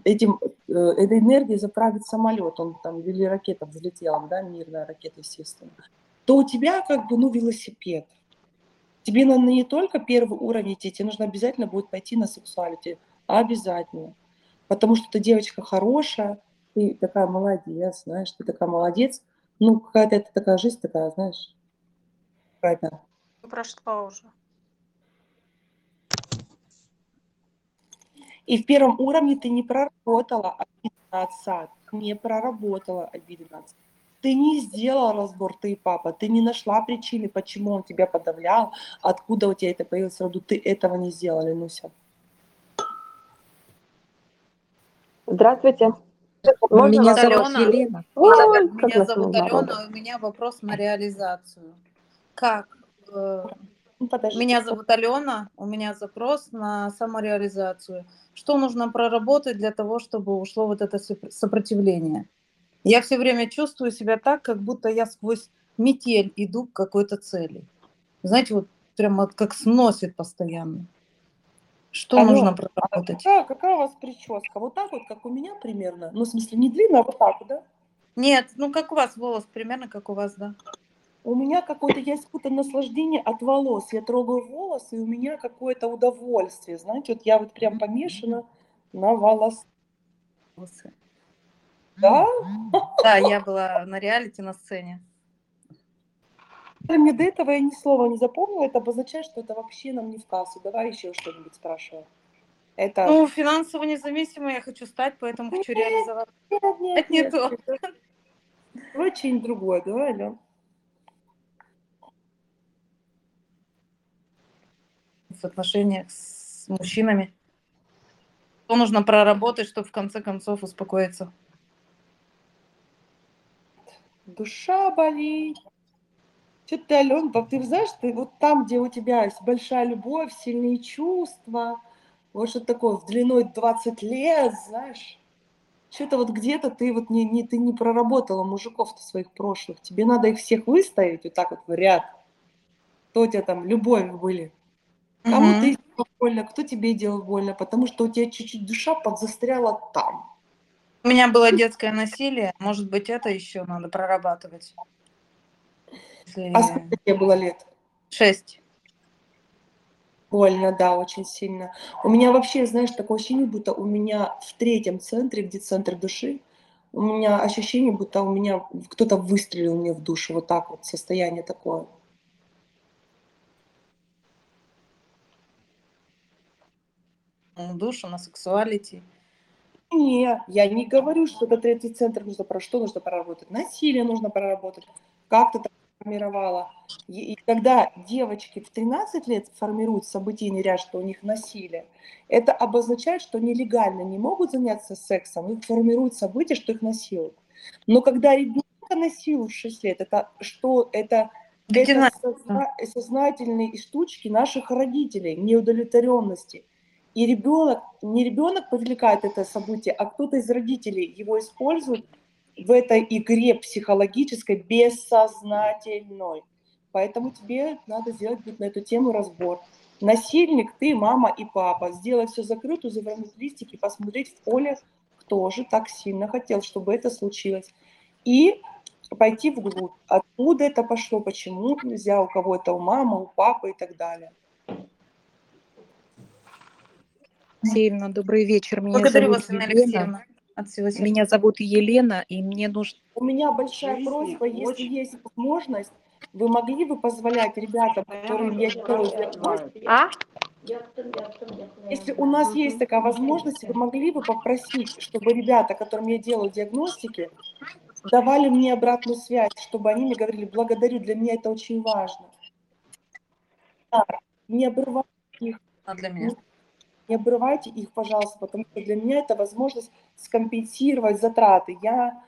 этим, э, этой энергией заправить самолет, он там, или ракета взлетела, да, мирная ракета, естественно, то у тебя как бы, ну, велосипед. Тебе надо не только первый уровень идти, тебе нужно обязательно будет пойти на сексуалити, обязательно. Потому что ты девочка хорошая, ты такая молодец, знаешь, ты такая молодец. Ну, какая-то это такая жизнь такая, знаешь, какая-то. Прошла уже. И в первом уровне ты не проработала обиды на отца, не проработала обиды на отца. Ты не сделала разбор, ты и папа, ты не нашла причины, почему он тебя подавлял, откуда у тебя это появилось в роду, ты этого не сделала, Нуся. Здравствуйте. Можно Меня зовут Елена. Ой, Меня зовут. Алена, и у меня вопрос на реализацию. Как, Ну, подождите. Меня зовут Алена, у меня запрос на самореализацию. Что нужно проработать для того, чтобы ушло вот это сопр- сопротивление? Я все время чувствую себя так, как будто я сквозь метель иду к какой-то цели. Знаете, вот прямо как сносит постоянно. Что Алён, нужно а проработать? какая, какая у вас прическа? Вот так вот, как у меня примерно? Ну, в смысле, не длинная, а вот так да? Нет, ну как у вас волос, примерно как у вас, да. У меня какое-то есть какое-то наслаждение от волос. Я трогаю волосы, и у меня какое-то удовольствие. Знаете, вот я вот прям помешана на волос. Волосы. Да? Да, я была на реалити на сцене. Мне до этого я ни слова не запомнила. Это обозначает, что это вообще нам не в кассу. Давай еще что-нибудь спрашивай. Это... Ну, финансово независимой я хочу стать, поэтому хочу реализовать. Нет, нет, Это не нет, то. что-нибудь другое. Давай, Ален. В отношениях с мужчинами. Что нужно проработать, чтобы в конце концов успокоиться? Душа болит. Что ты, Ален, ты знаешь, ты вот там, где у тебя есть большая любовь, сильные чувства, вот что такое, в длиной 20 лет, знаешь, что-то вот где-то ты вот не, не, ты не проработала мужиков-то своих прошлых. Тебе надо их всех выставить вот так вот в ряд. Кто у тебя там, любовь были. Кому ты сделал больно, кто тебе делал больно, потому что у тебя чуть-чуть душа подзастряла там. У меня было детское насилие, может быть, это еще надо прорабатывать. Если- А сколько тебе было лет? Шесть. Больно, да, очень сильно. У меня вообще, знаешь, такое ощущение, будто у меня в третьем центре, где центр души, у меня ощущение, будто у меня кто-то выстрелил мне в душу, вот так вот, состояние такое. Душу, на сексуалити. Не, я не говорю, что это третий центр нужно про что нужно проработать. Насилие нужно проработать. Как ты так формировала? И, и когда девочки в 13 лет формируют событийный ряд, что у них насилие, это обозначает, что они легально не могут заняться сексом и формируют события, что их насилуют. Но когда ребенка насилуют в 6 лет, это что? Это, это созна- сознательные штучки наших родителей, неудовлетворенности. И ребенок, не ребенок привлекает это событие, а кто-то из родителей его использует в этой игре психологической, бессознательной. Поэтому тебе надо сделать будет на эту тему разбор. Насильник ты, мама и папа. Сделай все закрытую, завернуть листики, посмотреть в поле, кто же так сильно хотел, чтобы это случилось. И пойти вглубь. Откуда это пошло, почему нельзя, у кого это у мамы, у папы и так далее. Алексеевна, добрый вечер. Меня Благодарю зовут вас, Елена. Алексеевна. От всего сердца. Меня зовут Елена, и мне нужно... У меня большая просьба, если есть возможность, вы могли бы позволять ребятам, которым я делаю А? если у нас есть такая возможность, вы могли бы попросить, чтобы ребята, которым я делаю диагностики, давали мне обратную связь, чтобы они мне говорили, благодарю, для меня это очень важно. Да, не обрывайте их, А для меня. Не обрывайте их, пожалуйста, потому что для меня это возможность скомпенсировать затраты. Я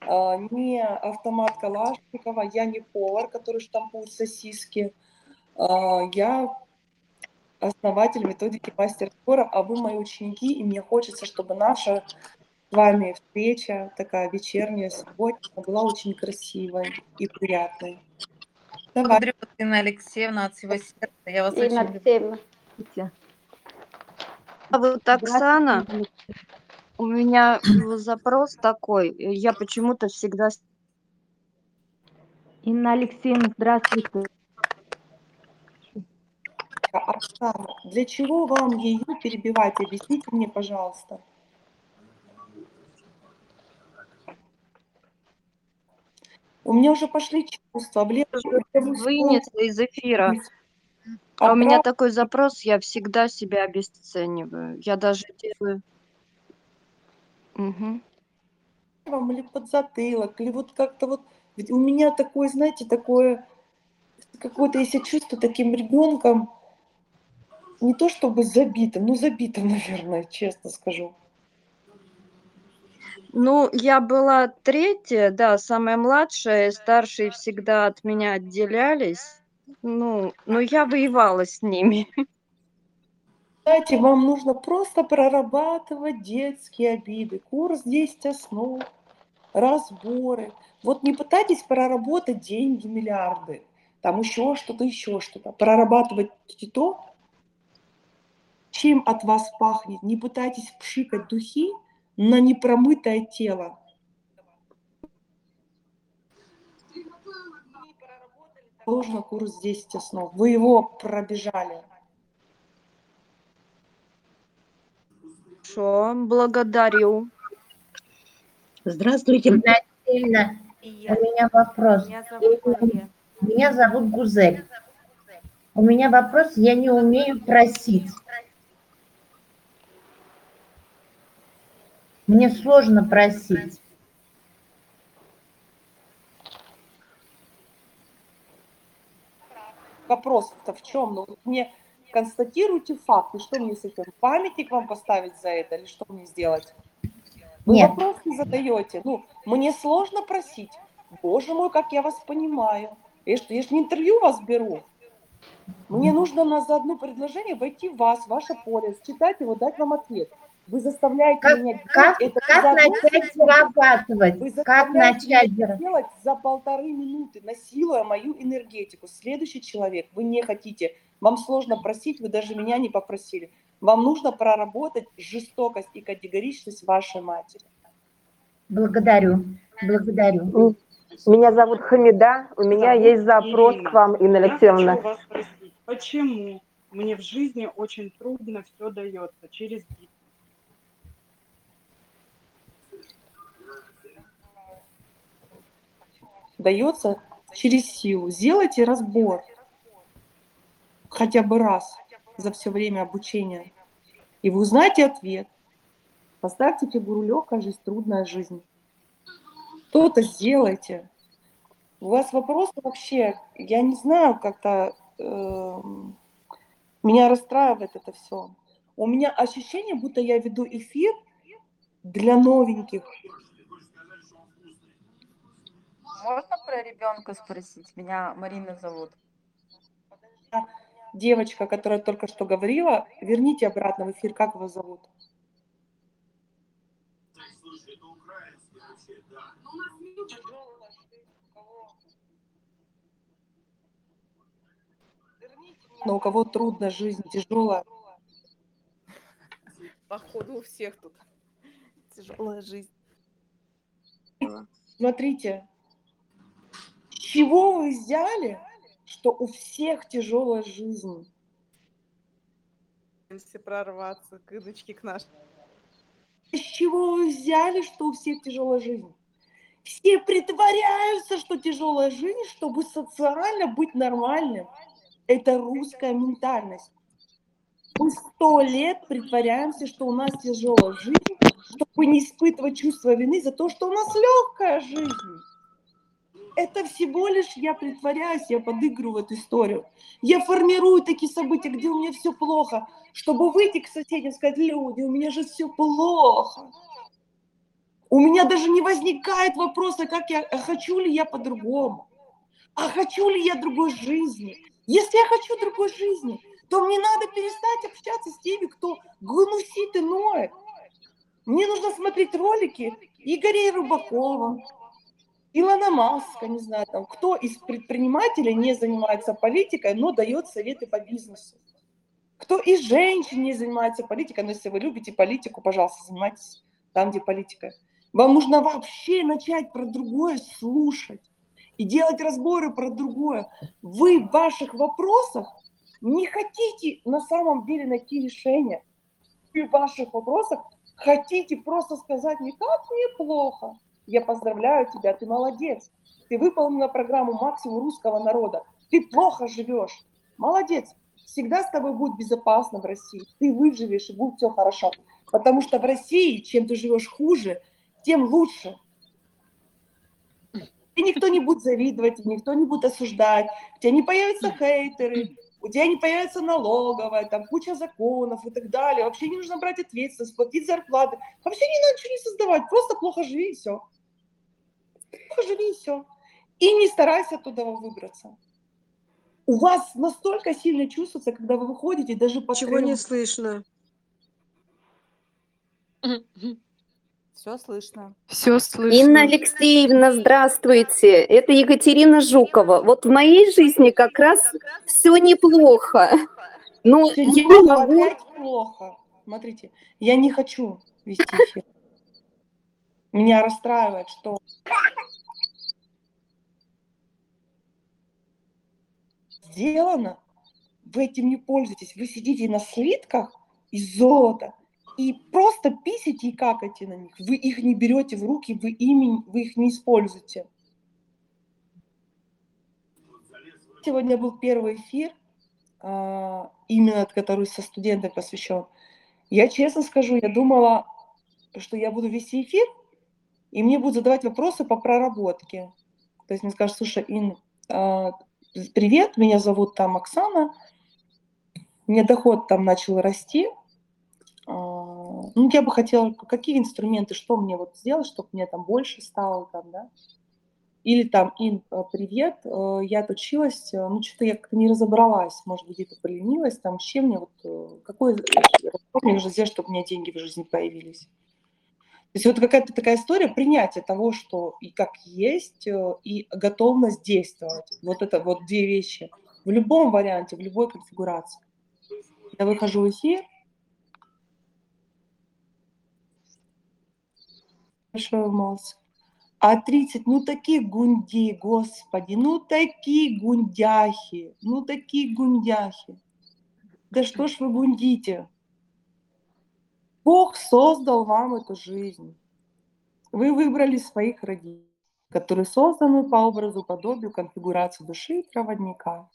э, не автомат Калашникова, я не повар, который штампует сосиски. Э, я основатель методики мастер спора, а вы мои ученики, и мне хочется, чтобы наша с вами встреча, такая вечерняя, субботняя, была очень красивой и приятной. Давай. Благодарю Алексеевна, от всего сердца. Я вас Инна очень люблю. Алексеевна. А вот Оксана, у меня запрос такой. Я почему-то всегда... с- Инна Алексеевна, здравствуйте. Оксана, для чего вам ее перебивать? Объясните мне, пожалуйста. У меня уже пошли чувства. Блин, Вынесла из эфира. А у меня такой запрос, я всегда себя обесцениваю. Я даже делаю... Мгм. вам или под затылок, или вот как-то вот... Ведь у меня такое, знаете, такое... Какое-то, если чувство таким ребенком, не то чтобы забитым, но забитым, наверное, честно скажу. Ну, я была третья, да, самая младшая, старшие всегда от меня отделялись. Ну, ну я воевала с ними. Знаете, вам нужно просто прорабатывать детские обиды. Курс 10 основ, разборы. Вот не пытайтесь проработать деньги, миллиарды, там еще что-то, еще что-то. Прорабатывать то, чем от вас пахнет. Не пытайтесь пшикать духи на непромытое тело. Сложно курс 10 основ. Вы его пробежали. Хорошо, благодарю. Здравствуйте. Насильно. У меня вопрос. Меня зовут Мария. Меня зовут Гузель. У меня вопрос, я не умею просить. Мне сложно просить. Вопрос-то в чем? Ну, вот мне констатируйте факт, и что мне с этим? Памятник вам поставить за это или что мне сделать? Вы Нет. вопрос не задаете. Ну, мне сложно просить. Боже мой, как я вас понимаю. Я что, я ж не интервью вас беру. Мне нужно на за одно предложение войти в вас, в ваше поле, считать его, дать вам ответ. Вы заставляете Как, меня делать как, это как начать зарабатывать? Вы Как заставляете меня начать зарабатывать? делать за полторы минуты, насилуя мою энергетику. Следующий человек, вы не хотите, вам сложно просить, вы даже меня не попросили. Вам нужно проработать жестокость и категоричность вашей матери. Благодарю. Благодарю. Меня зовут Хамида, у меня Зовут есть запрос Ирина. к вам, Инна Я Алексеевна. хочу вас спросить, почему мне в жизни очень трудно все дается через гид? Дается через силу. Сделайте разбор хотя бы раз за все время обучения. И вы узнаете ответ. Поставьте фигуру легкая жизнь, трудная жизнь. Что-то сделайте. У вас вопросы вообще, я не знаю, как-то эм, меня расстраивает это все. У меня ощущение, будто я веду эфир для новеньких. Можно про ребенка спросить? Меня Марина зовут. Девочка, которая только что говорила, верните обратно в эфир, как его зовут? Но у кого трудная жизнь, тяжелая. Походу у всех тут тяжелая жизнь. Смотрите, чего вы взяли, что у всех тяжелая жизнь? Если прорваться к Инночке, к нашей. С чего вы взяли, что у всех тяжелая жизнь? Все притворяются, что тяжелая жизнь, чтобы социально быть нормальным. Это русская ментальность. Мы сто лет притворяемся, что у нас тяжелая жизнь, чтобы не испытывать чувство вины за то, что у нас легкая жизнь. Это всего лишь я притворяюсь, я подыгрываю эту историю. Я формирую такие события, где у меня все плохо, чтобы выйти к соседям и сказать, люди, у меня же все плохо. У меня даже не возникает вопроса, как я, а хочу ли я по-другому, а хочу ли я другой жизни. Если я хочу другой жизни, то мне надо перестать общаться с теми, кто гнусит и ноет. Мне нужно смотреть ролики Игоря Рыбакова, Илона Маска, не знаю, там, кто из предпринимателей не занимается политикой, но дает советы по бизнесу. Кто из женщин не занимается политикой, но если вы любите политику, пожалуйста, занимайтесь там, где политика. Вам нужно вообще начать про другое слушать и делать разборы про другое. Вы в ваших вопросах не хотите на самом деле найти решение. Вы в ваших вопросах хотите просто сказать мне, как мне плохо. Я поздравляю тебя, ты молодец. Ты выполнила программу максимум русского народа. Ты плохо живешь. Молодец. Всегда с тобой будет безопасно в России. Ты выживешь и будет все хорошо. Потому что в России, чем ты живешь хуже, тем лучше. И никто не будет завидовать, никто не будет осуждать. У тебя не появятся хейтеры, у тебя не появится налоговая, там куча законов и так далее. Вообще не нужно брать ответственность, платить зарплаты. Вообще не надо ничего не создавать, просто плохо живи и все. Плохо живи и все. И не старайся оттуда выбраться. у вас настолько сильно чувствуется, когда вы выходите, даже по Чего не слышно? Все слышно. Все Инна слышно. Алексеевна, здравствуйте. Это Екатерина Жукова. Вот в моей жизни как раз все неплохо. Но я не могу... опять плохо. Смотрите, я не хочу вести эфир. Меня расстраивает, что сделано, вы этим не пользуетесь. Вы сидите на слитках из золота и просто писите и какаете на них. Вы их не берете в руки, вы, ими, вы их не используете. Сегодня был первый эфир, а, именно который со студентами посвящен. Я честно скажу, я думала, что я буду вести эфир, и мне будут задавать вопросы по проработке. То есть мне скажут, слушай, Ин, а, привет, меня зовут там Оксана, меня доход там начал расти, а, ну, я бы хотела, какие инструменты, что мне вот сделать, чтобы мне там больше стало там, да? Или там, Ин, а, привет, э, я отучилась, э, ну, что-то я как-то не разобралась, может быть, где-то поленилась, там, с чем мне вот, э, какой мне нужно сделать, чтобы у меня деньги в жизни появились. Есть вот какая-то такая история принятия того, что и как есть, э, и готовность действовать. Вот это вот две вещи. В любом варианте, в любой конфигурации. Я выхожу в эфир. Большое вы молодцы. А 30, ну такие гунди, господи, ну такие гундяхи, ну такие гундяхи. Да что ж вы гундите? Бог создал вам эту жизнь. Вы выбрали своих родителей, которые созданы по образу, подобию, конфигурации души и проводника.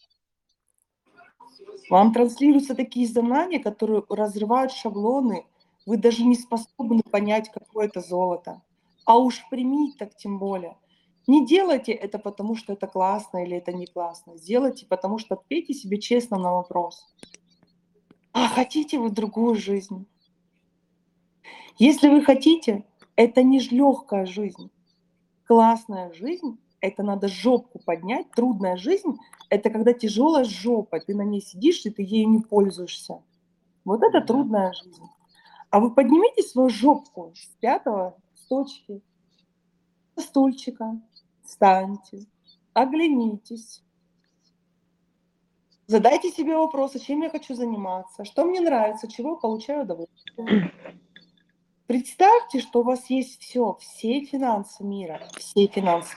Вам транслируются такие знания, которые разрывают шаблоны. Вы даже не способны понять, какое это золото. А уж примите так тем более. Не делайте это потому, что это классно или это не классно. Сделайте, потому что ответьте себе честно на вопрос. А хотите вы другую жизнь? Если вы хотите, это не легкая жизнь. Классная жизнь – это надо жопку поднять. Трудная жизнь – это когда тяжелая жопа, ты на ней сидишь, и ты ею не пользуешься. Вот это трудная жизнь. А вы поднимите свою жопку с пятого, с точки, со стульчика, встаньте, оглянитесь, задайте себе вопросы, чем я хочу заниматься, что мне нравится, чего получаю удовольствие. Представьте, что у вас есть все, все финансы мира, все финансы.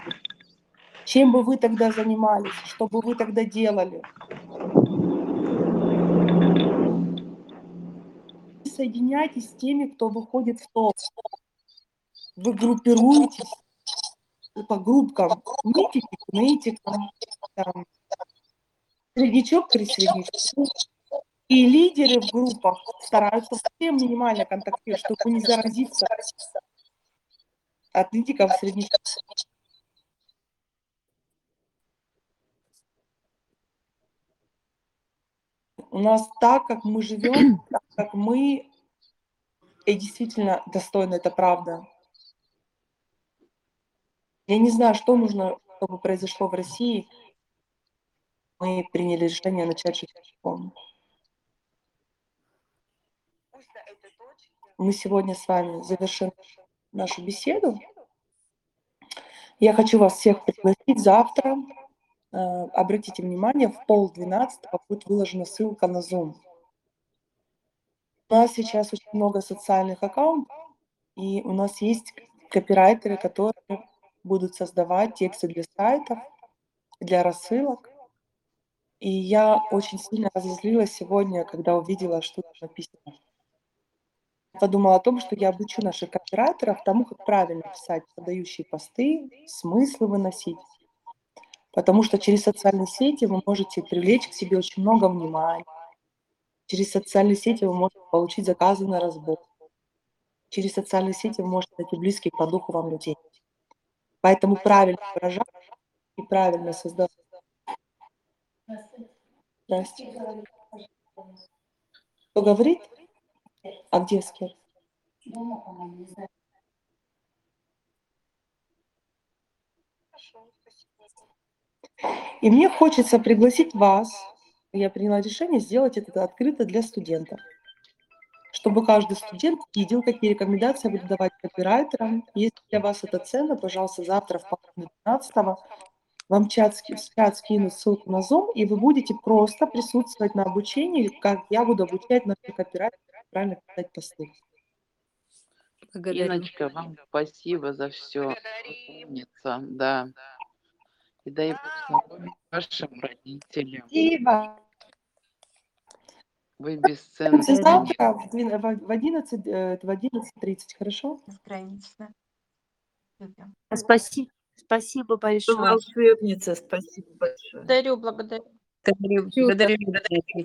Чем бы вы тогда занимались, что бы вы тогда делали? Соединяйтесь с теми, кто выходит в топ. Вы группируетесь по группкам. Нытики к нытикам, там, среднячок к среднячку. И лидеры в группах стараются совсем минимально контактировать, чтобы не заразиться от нытиков среднячку. У нас так, как мы живем, так, как мы, и действительно достойно, это правда. Я не знаю, что нужно, чтобы произошло в России. Мы приняли решение начать жить по-другому. Мы сегодня с вами завершим нашу беседу. Я хочу вас всех пригласить завтра. Э, Обратите внимание, в пол двенадцатого будет выложена ссылка на Zoom. У нас сейчас очень много социальных аккаунтов, и у нас есть копирайтеры, которые будут создавать тексты для сайтов, для рассылок. И я очень сильно разозлилась сегодня, когда увидела, что тут написано. Подумала о том, что я обучу наших копирайтеров тому, как правильно писать подающие посты, смыслы выносить. Потому что через социальные сети вы можете привлечь к себе очень много внимания. Через социальные сети вы можете получить заказы на разбор. Через социальные сети вы можете найти близких по духу вам людей. Поэтому правильно выражать и правильно создавать. Здравствуйте. Кто говорит? А где скер? И мне хочется пригласить вас, я приняла решение сделать это открыто для студентов, чтобы каждый студент видел, какие рекомендации я буду давать копирайтерам. Если для вас это ценно, пожалуйста, завтра в половине 12 вам чат, чат скину ссылку на Zoom, и вы будете просто присутствовать на обучении, как я буду обучать наших копирайтеров правильно писать посты. Иночка, вам спасибо за все. Умница, да. И дай Бог здоровья вашим родителям. Спасибо. Вы бесценны. Завтра в двен- в 11, э, 11.30, хорошо? Любим. Спасибо, спасибо большое. Волшебница, спасибо большое. Благодарю, благодарю. Благодарю, благодарю, благодарю.